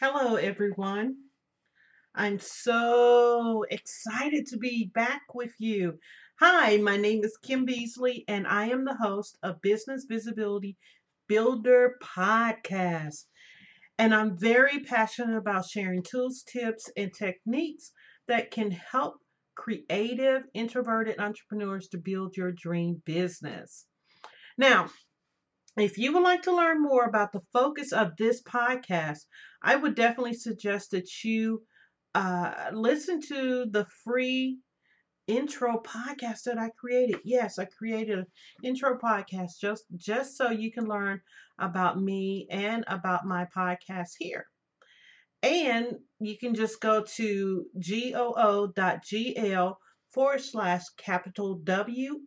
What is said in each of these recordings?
Hello, everyone. I'm so excited to be back with you. Hi, my name is Kim Beasley, and I am the host of Business Visibility Builder Podcast. And I'm very passionate about sharing tools, tips, and techniques that can help creative, introverted entrepreneurs to build your dream business. Now, if you would like to learn more about the focus of this podcast, I would definitely suggest that you uh, listen to the free intro podcast that I created. Yes, I created an intro podcast just just so you can learn about me and about my podcast here. And you can just go to goo.gl forward slash capital W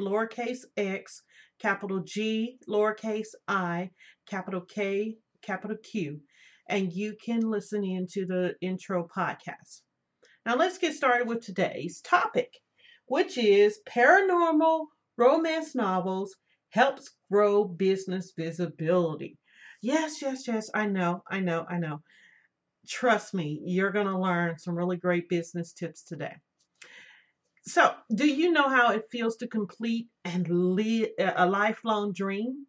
lowercase x capital G, lowercase i, capital K, capital Q, and you can listen into the intro podcast. Now let's get started with today's topic, which is paranormal romance novels helps grow business visibility. Yes, yes, yes, I know, I know, I know. Trust me, you're going to learn some really great business tips today. So, do you know how it feels to complete and lead a lifelong dream?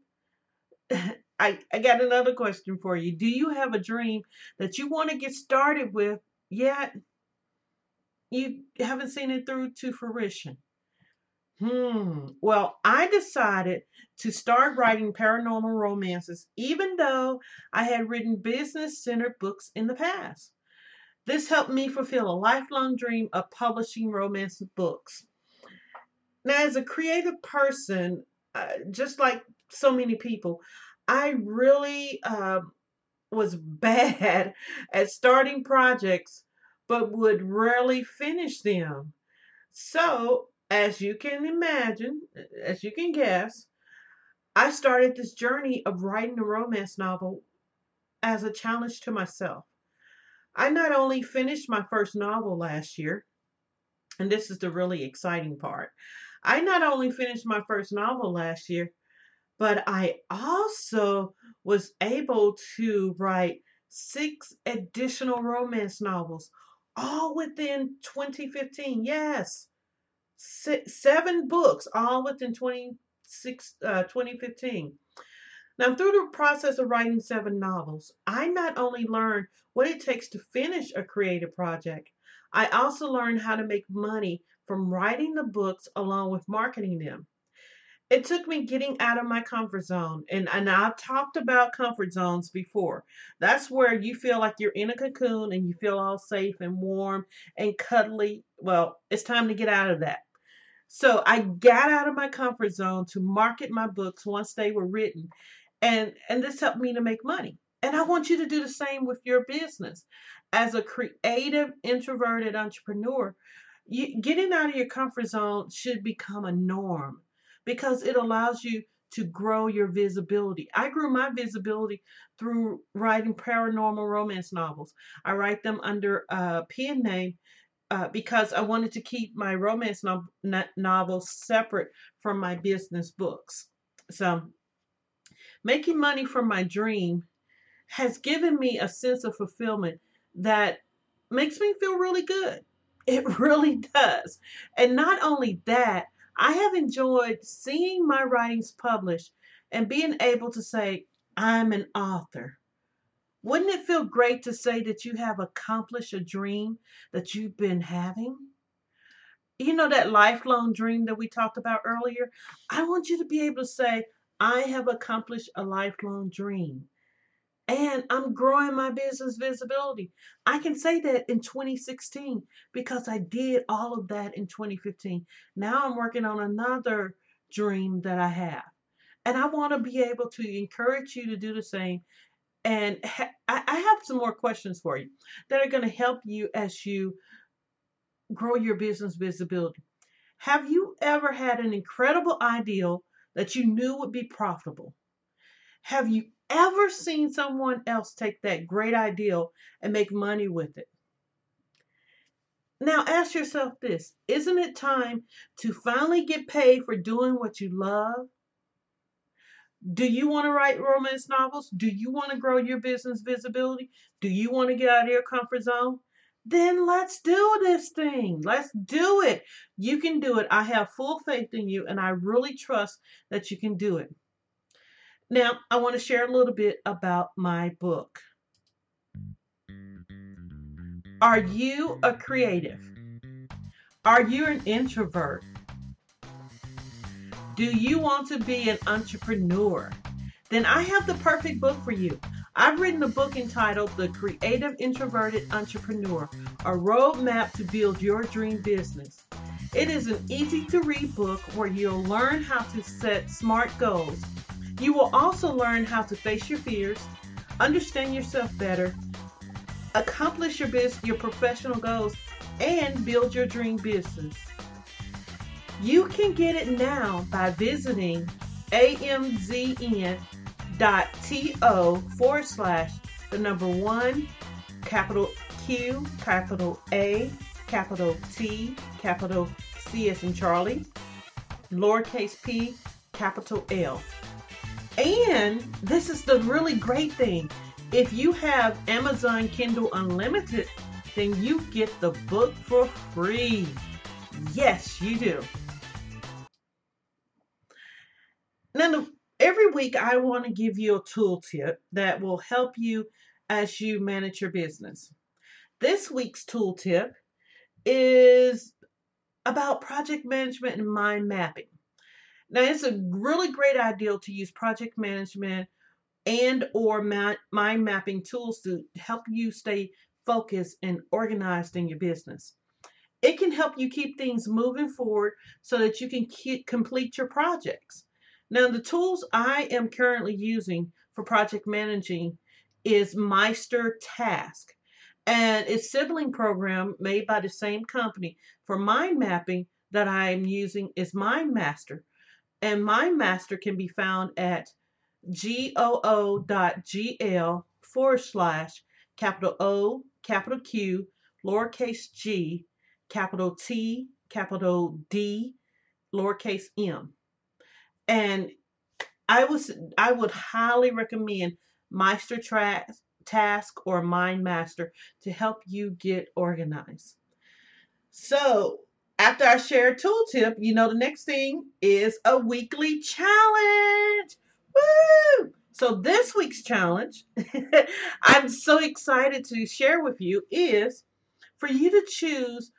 I, I got another question for you. Do you have a dream that you want to get started with, yet you haven't seen it through to fruition? Hmm. Well, I decided to start writing paranormal romances, even though I had written business centered books in the past. This helped me fulfill a lifelong dream of publishing romance books. Now, as a creative person, uh, just like so many people, I really uh, was bad at starting projects, but would rarely finish them. So, as you can imagine, as you can guess, I started this journey of writing a romance novel as a challenge to myself. I not only finished my first novel last year, and this is the really exciting part. I not only finished my first novel last year, but I also was able to write six additional romance novels, all within 2015. Yes, six, seven books, all within 26, uh, 2015. Now, through the process of writing seven novels, I not only learned what it takes to finish a creative project, I also learned how to make money from writing the books along with marketing them. It took me getting out of my comfort zone, and, and I've talked about comfort zones before. That's where you feel like you're in a cocoon and you feel all safe and warm and cuddly. Well, it's time to get out of that. So I got out of my comfort zone to market my books once they were written and and this helped me to make money and i want you to do the same with your business as a creative introverted entrepreneur you, getting out of your comfort zone should become a norm because it allows you to grow your visibility. I grew my visibility through writing paranormal romance novels. I write them under a pen name uh, because I wanted to keep my romance no- novels separate from my business books. So making money from my dream has given me a sense of fulfillment that makes me feel really good. It really does. And not only that, I have enjoyed seeing my writings published and being able to say, I'm an author. Wouldn't it feel great to say that you have accomplished a dream that you've been having? You know, that lifelong dream that we talked about earlier? I want you to be able to say, I have accomplished a lifelong dream and I'm growing my business visibility. I can say that in 2016 because I did all of that in 2015. Now I'm working on another dream that I have. And I want to be able to encourage you to do the same. And ha- I have some more questions for you that are going to help you as you grow your business visibility. Have you ever had an incredible ideal that you knew would be profitable? Have you ever seen someone else take that great ideal and make money with it? Now ask yourself this Isn't it time to finally get paid for doing what you love? Do you want to write romance novels? Do you want to grow your business visibility? Do you want to get out of your comfort zone? Then let's do this thing. Let's do it. You can do it. I have full faith in you, and I really trust that you can do it. Now, I want to share a little bit about my book. Are you a creative? Are you an introvert? Do you want to be an entrepreneur? Then I have the perfect book for you. I've written a book entitled The Creative Introverted Entrepreneur A Roadmap to Build Your Dream Business. It is an easy to read book where you'll learn how to set smart goals. You will also learn how to face your fears, understand yourself better, accomplish your business, your professional goals, and build your dream business. You can get it now by visiting amzn.to forward slash the number one, capital Q, capital A, capital T, capital C as in Charlie, lowercase p, capital L. And this is the really great thing. If you have Amazon Kindle Unlimited, then you get the book for free. Yes, you do. Week I want to give you a tooltip that will help you as you manage your business. This week's tooltip is about project management and mind mapping. Now, it's a really great idea to use project management and or mind mapping tools to help you stay focused and organized in your business. It can help you keep things moving forward so that you can keep, complete your projects. Now, the tools I am currently using for project managing is MeisterTask, and its sibling program made by the same company for mind mapping that I am using is MindMeister. And MindMeister can be found at goo.gl forward slash capital O, capital Q, lowercase g, capital T, capital D, lowercase m. And I was I would highly recommend Meister Task or MindMeister to help you get organized. So after I share a tooltip, you know the next thing is a weekly challenge. Woo! So this week's challenge, I'm so excited to share with you, is for you to choose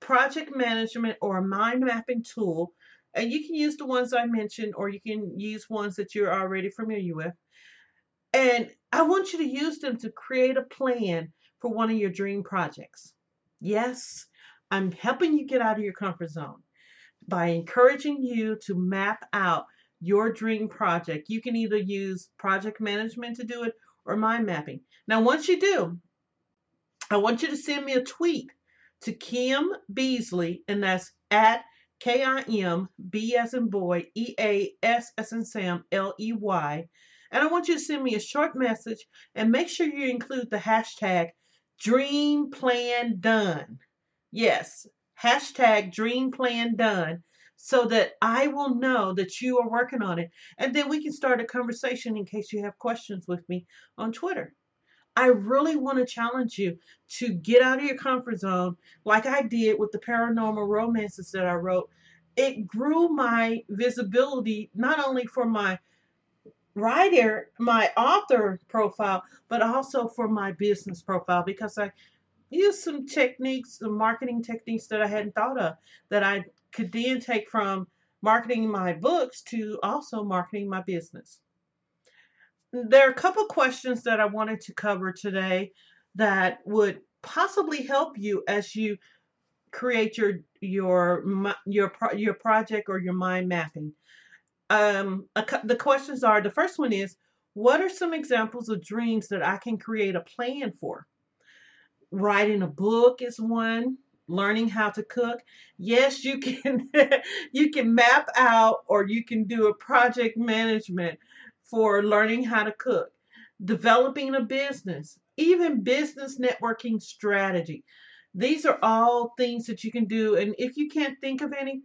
project management or mind mapping tool. And you can use the ones I mentioned, or you can use ones that you're already familiar with. And I want you to use them to create a plan for one of your dream projects. Yes, I'm helping you get out of your comfort zone by encouraging you to map out your dream project. You can either use project management to do it or mind mapping. Now, once you do, I want you to send me a tweet to Kim Beasley, and that's at K I M B and boy, E A S S and Sam, L E Y. And I want you to send me a short message and make sure you include the hashtag dream plan done. Yes, hashtag dream plan done so that I will know that you are working on it. And then we can start a conversation in case you have questions with me on Twitter. I really want to challenge you to get out of your comfort zone like I did with the paranormal romances that I wrote. It grew my visibility not only for my writer, my author profile, but also for my business profile because I used some techniques, some marketing techniques that I hadn't thought of that I could then take from marketing my books to also marketing my business. There are a couple questions that I wanted to cover today that would possibly help you as you create your your your your project or your mind mapping. Um, the questions are the first one is what are some examples of dreams that I can create a plan for? Writing a book is one learning how to cook yes you can you can map out or you can do a project management for learning how to cook developing a business even business networking strategy these are all things that you can do and if you can't think of any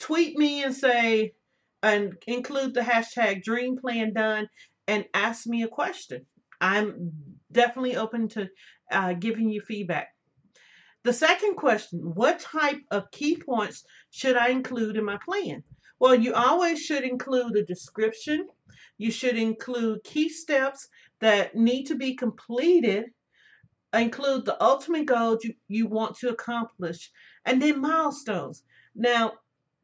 tweet me and say and include the hashtag dream plan done and ask me a question. I'm definitely open to uh, giving you feedback. The second question What type of key points should I include in my plan? Well, you always should include a description. You should include key steps that need to be completed, include the ultimate goal you, you want to accomplish, and then milestones. Now,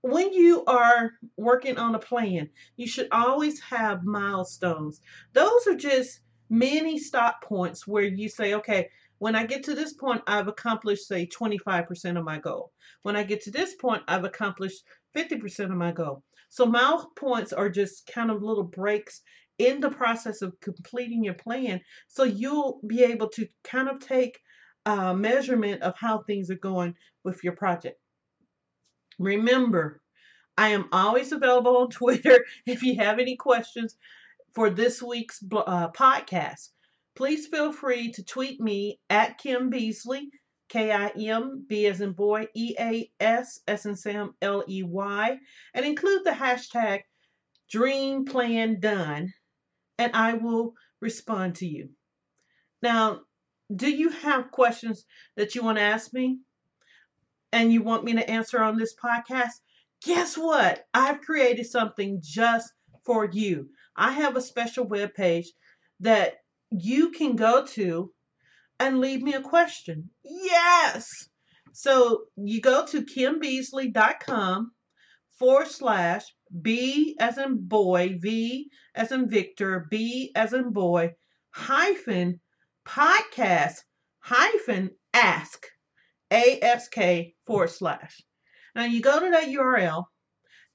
when you are working on a plan, you should always have milestones. Those are just many stop points where you say, okay, when I get to this point, I've accomplished, say, 25% of my goal. When I get to this point, I've accomplished 50% of my goal. So mile points are just kind of little breaks in the process of completing your plan. So you'll be able to kind of take a measurement of how things are going with your project. Remember, I am always available on Twitter if you have any questions for this week's uh, podcast. Please feel free to tweet me at Kim Beasley, K I M B as in boy, E A S S in Sam L E Y, and include the hashtag Dream Plan Done, and I will respond to you. Now, do you have questions that you want to ask me and you want me to answer on this podcast? Guess what? I've created something just for you. I have a special web page that you can go to and leave me a question. Yes. So you go to kimbeasley.com forward slash B as in boy, V as in Victor, B as in boy, hyphen podcast hyphen ask, ASK forward slash. Now you go to that URL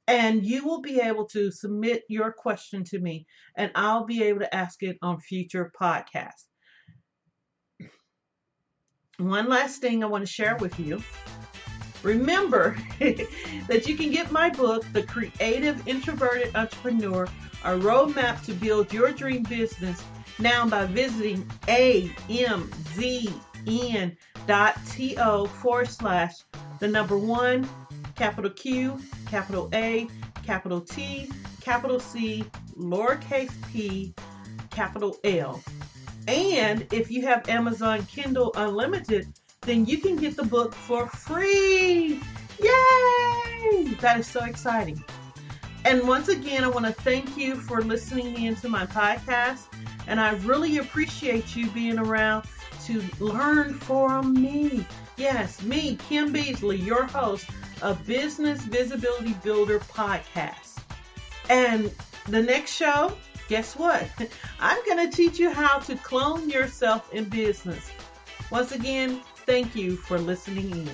and you will be able to submit your question to me and I'll be able to ask it on future podcasts. One last thing I want to share with you. Remember that you can get my book, The Creative Introverted Entrepreneur, a roadmap to build your dream business now by visiting amzn.to forward slash the number one capital Q, capital A, capital T, capital C, lowercase p, capital L. And if you have Amazon Kindle Unlimited, then you can get the book for free. Yay! That is so exciting. And once again, I want to thank you for listening in to my podcast. And I really appreciate you being around to learn from me. Yes, me, Kim Beasley, your host of Business Visibility Builder podcast. And the next show, guess what? I'm going to teach you how to clone yourself in business. Once again, thank you for listening in.